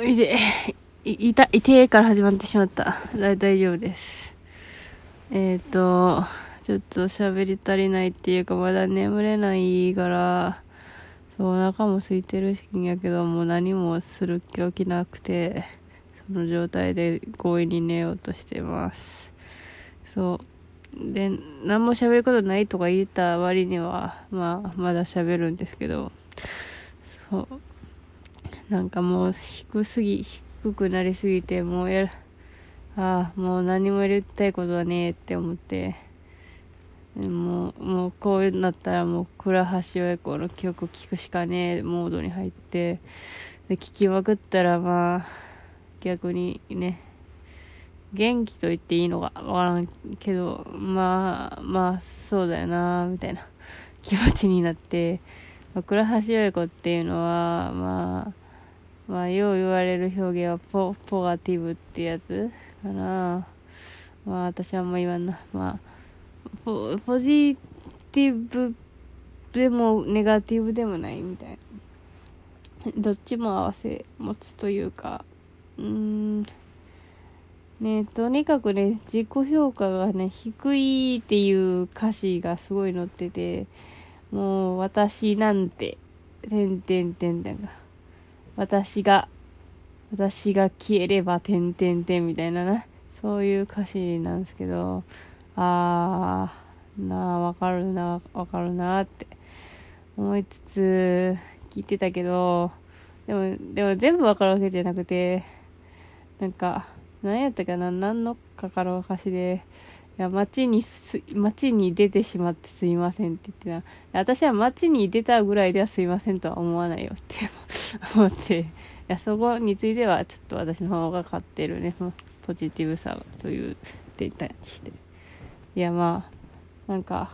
いで、い、いた、いてから始まってしまった。大丈夫です。えっ、ー、と、ちょっと喋り足りないっていうか、まだ眠れないから、そう、お腹も空いてるしんやけど、もう何もする気起きなくて、その状態で強引に寝ようとしてます。そう。で、何も喋ることないとか言った割には、まあ、まだ喋るんですけど、そう。なんかもう低すぎ、低くなりすぎて、もうやる、ああ、もう何もやりたいことはねえって思って、もう、もうこうなったらもう倉橋親子の曲聴くしかねえモードに入って、で、聴きまくったらまあ、逆にね、元気と言っていいのかわからんけど、まあ、まあ、そうだよな、みたいな気持ちになって、まあ、倉橋親子っていうのは、まあ、まあ、よう言われる表現はポ、ポガティブってやつかな。まあ、私はあんま言わんな。まあ、ポポジティブでもネガティブでもないみたいな。どっちも合わせ持つというか、うん、ね、とにかくね、自己評価がね、低いっていう歌詞がすごい載ってて、もう、私なんて、てんてんてんてんが、私が、私が消えれば、てんてんてんみたいなな、そういう歌詞なんですけど、あー、なあ、わかるな、わかるなって。思いつつ、聞いてたけど、でも、でも全部わかるわけじゃなくて、なんか、何やったかな何のかかる歌詞で、いや街にす街に出てしまってすいませんって言ってた。私は街に出たぐらいではすいませんとは思わないよって思って。いやそこについてはちょっと私の方が勝ってるね。ポジティブさというデータにして。いやまあなんか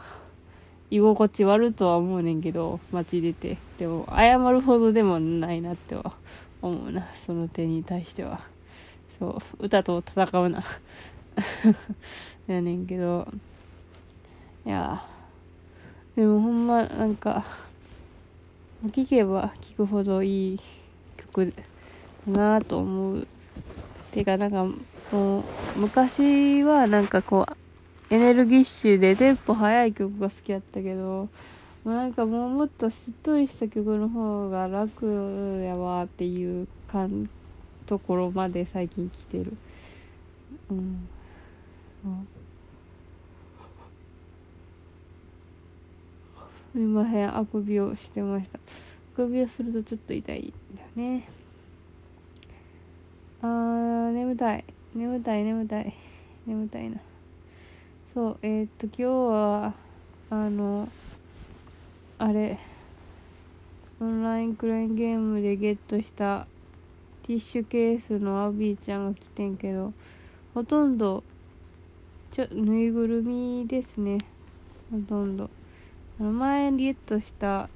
居心地悪とは思うねんけど街出て。でも謝るほどでもないなっては思うな。その点に対しては。そう歌と戦うな。やねんけど。いや。でもほんまなんか聴けば聴くほどいい曲だなと思う。てかなんかもう昔はなんかこうエネルギッシュでテンポ速い曲が好きだったけどもうなんかもうもっとしっとりした曲の方が楽やわっていう感ところまで最近来てる。うん。すいません。あくびをしてました。あくびをするとちょっと痛いんだよね。あー眠たい。眠たい眠たい。眠たいな。そうえー、っと今日はあのあれ。オンラインクラインゲームでゲットしたティッシュケースのアビーちゃんが来てんけどほとんどちょぬいぐるみですね。ほとんど。前ゲットした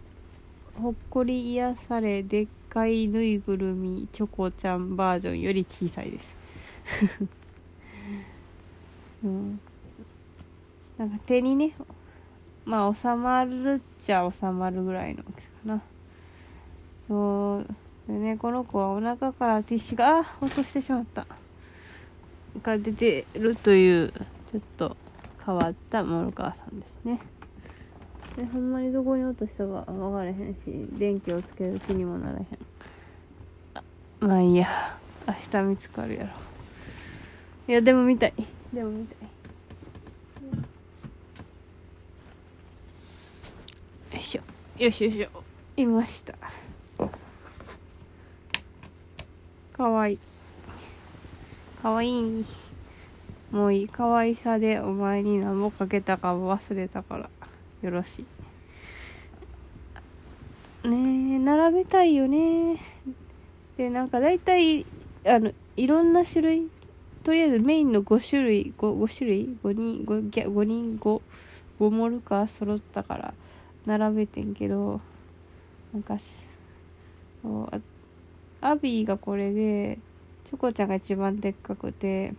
ほっこり癒されでっかいぬいぐるみチョコちゃんバージョンより小さいです。うん。なんか手にねまあ収まるっちゃ収まるぐらいの大きさかな。そう。でねこの子はお腹からティッシュがあ落としてしまった。が出てるというちょっと変わった諸川さんですね。でほんまにどこに落としたか分からへんし電気をつける気にもならへん。あまあいいや。明日見つかるやろ。いやでも見たい。でも見たい。よいしょ。よしよしょいました。かわいい。かわいい。もういい。可愛さでお前に何もかけたか忘れたからよろしい。ねえ並べたいよね。でなんか大体あのいろんな種類とりあえずメインの5種類 5, 5種類？5人 5, 5人 5, 5モルカー揃ったから並べてんけどなんかアビーがこれでチョコちゃんが一番でっかくて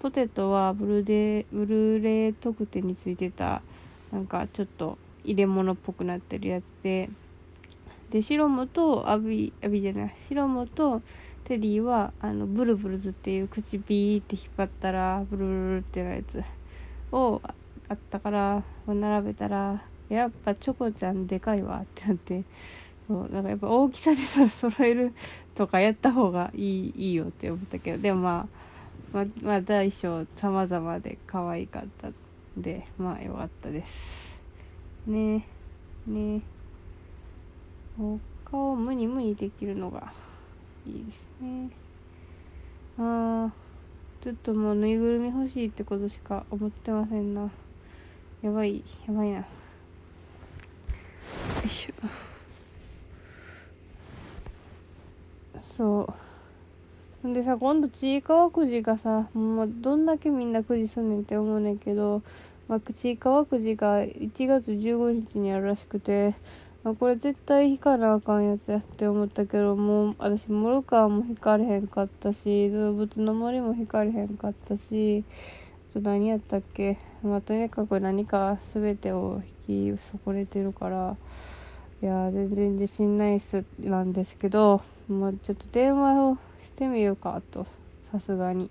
ポテトはブルデブルーレイ特典についてたなんかちょっと入れ物っぽくなってるやつで。でシロムとアビアビじゃないシロムとテディはあのブルブルズっていう口ビーって引っ張ったらブルブルってなるやつをあったから並べたらやっぱチョコちゃんでかいわってなってそうだかやっぱ大きさでそれ揃えるとかやった方がいいいいよって思ったけどでもまあままあ大小様々で可愛かったでまあよかったです。ねね。他を無に無にできるのがいいですね。ああちょっともうぬいぐるみ欲しいってことしか思ってませんな。やばいやばいな。よいしょ。そう。んでさ今度ちいかわくじがさもうどんだけみんなくじすんねんって思うねんけど、まあ、ちいかわくじが1月15日にあるらしくてまあこれ絶対引かなあかんやつやって思ったけどもう私モルカーも引かれへんかったし動物の森も引かれへんかったしあと何やったっけまあとにかく何か全てを引き損ねてるからいや全然自信ないっすなんですけどまあちょっと電話をしてみようかとさすがに。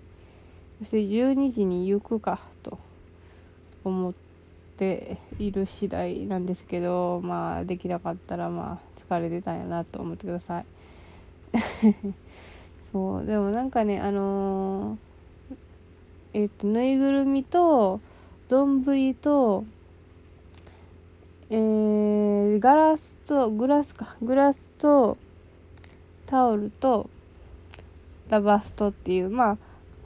そして12時に行くか。思っている次第なんですけどまあできなかったらまあ疲れてたんやなと思ってください。そうでもなんかねあのー、えっ、とぬいぐるみと丼とえー、ガラスとグラスかグラスとタオルとラバーストっていうまあ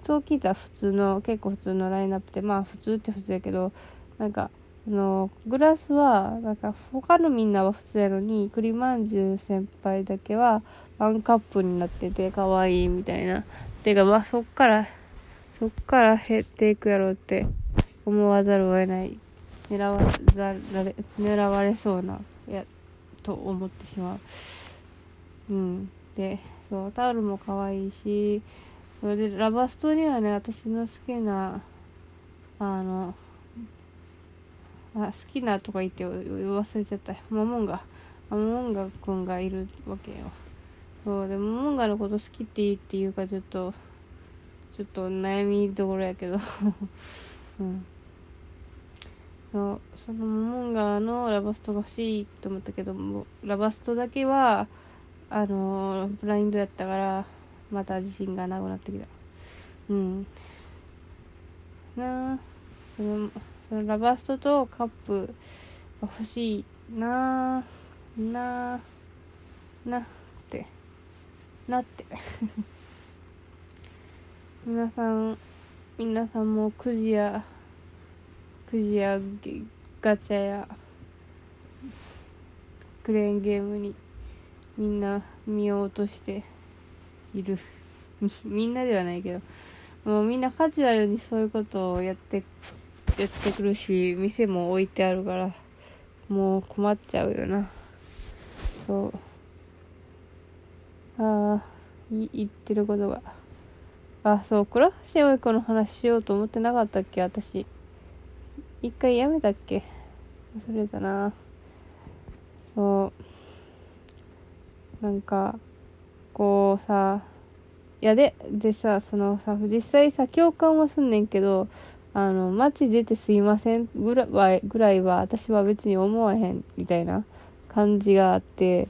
そう聞いたら普通の結構普通のラインナップでまあ普通って普通やけどなんかあのグラスはなんか他のみんなは普通やのに栗まんじゅう先輩だけはワンカップになってて可愛いみたいな。てかまあそっからそっから減っていくやろうって思わざるを得ない狙わざれ狙われそうなやと思ってしまう。うん。でそうタオルも可愛いしそれでラバストにはね私の好きなあのあ好きなとか言って忘れちゃった。モモンガ。モモンガくんがいるわけよ。そうでもモモンガのこと好きって言っていうかちょっとちょっと悩みどころやけど。うん。そうそのモモンガのラバストが欲しいと思ったけどもラバストだけはあのブラインドやったからまた自信がなくなってきた。うん。なあ。そのそのラバストとカップが欲しいな。あ。なあなって。なって。皆さん皆さんもくじやくじやガチャやクレーンゲームにみんな見ようとしている。みんなではないけど。もうみんなカジュアルにそういうことをやってやってくるし店も置いてあるからもう困っちゃうよな。そう。ああ言ってることが。あそう。倉橋親子の話しようと思ってなかったっけ？私。一回やめたっけ？忘れたな。そう。なんかこうさいやででさそのさ実際さ共感はすんねんけどあの、街出てすいませんぐらいぐらいは私は別に思わへんみたいな感じがあって、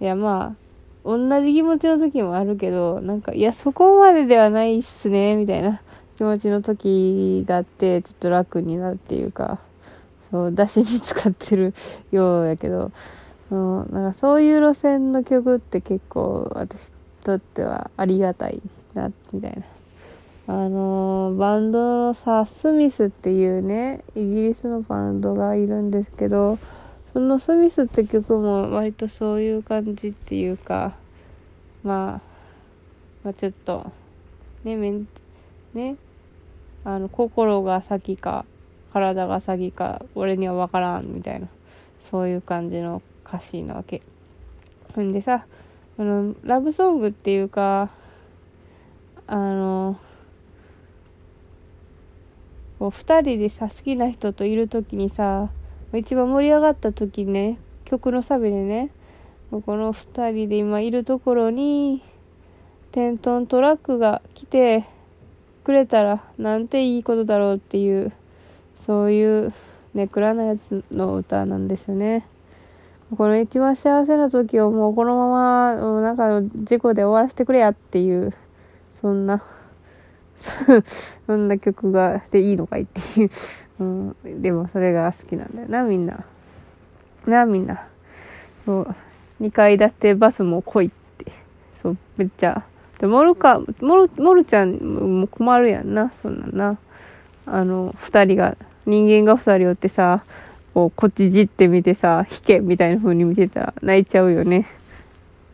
いやまあ、同じ気持ちの時もあるけど、なんか、いや、そこまでではないっすね、みたいな気持ちの時があって、ちょっと楽になるっていうか、そう、出しに使ってるようやけど、うん、なんかそういう路線の曲って結構私にとってはありがたいな、みたいな。あの、バンドのさ、スミスっていうね、イギリスのバンドがいるんですけど、そのスミスって曲も割とそういう感じっていうか、まあ、まあちょっと、ね、めん、ね、あの、心が先か、体が先か、俺には分からん、みたいな、そういう感じの歌詞なわけ。ほんでさ、あの、ラブソングっていうか、あの、こう2人でさ好きな人といる時にさ一番盛り上がった時ね曲のサビでねこの2人で今いるところに10トントラックが来てくれたらなんていいことだろうっていうそういうネクラなやつの歌なんですよね。この一番幸せな時をもうこのままなんか事故で終わらせてくれやっていうそんな そんな曲がでいいのかいっていう、うん、でもそれが好きなんだよなみんな。なみんな。そう。2階建てバスも来いって。そうめっちゃ。でモルカモルモルちゃんも困るやんなそんなんな。あの2人が人間が2人おってさこうこっちじって見てさ引けみたいな風に見てたら泣いちゃうよね。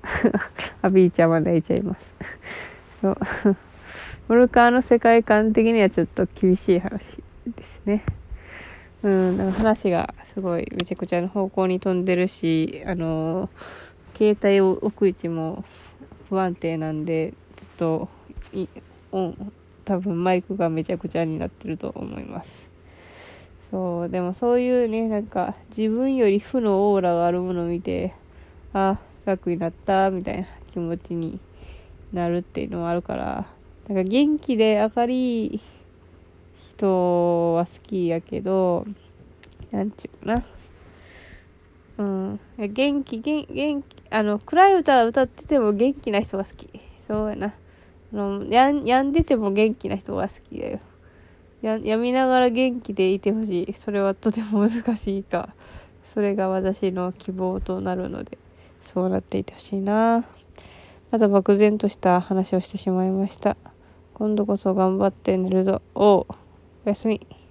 アビーちゃんは泣いちゃいます。そう。モルカーの世界観的にはちょっと厳しい話ですね。うんだから話がすごいめちゃくちゃな方向に飛んでるしあの携帯を置く位置も不安定なんでちょっとい多分マイクがめちゃくちゃになってると思います。そうでもそういうねなんか自分より負のオーラがあるものを見てあ楽になったみたいな気持ちになるっていうのもあるからなんか元気で明るい人は好きやけどなんちゅうかな。うん。元気元元気あの暗い歌歌ってても元気な人が好き。そうやな。あのやんやんでても元気な人が好きだよ。ややみながら元気でいてほしい。それはとても難しいかそれが私の希望となるのでそうなっていてほしいな。また漠然とした話をしてしまいました。今度こそ頑張って寝るぞ。おおやすみ。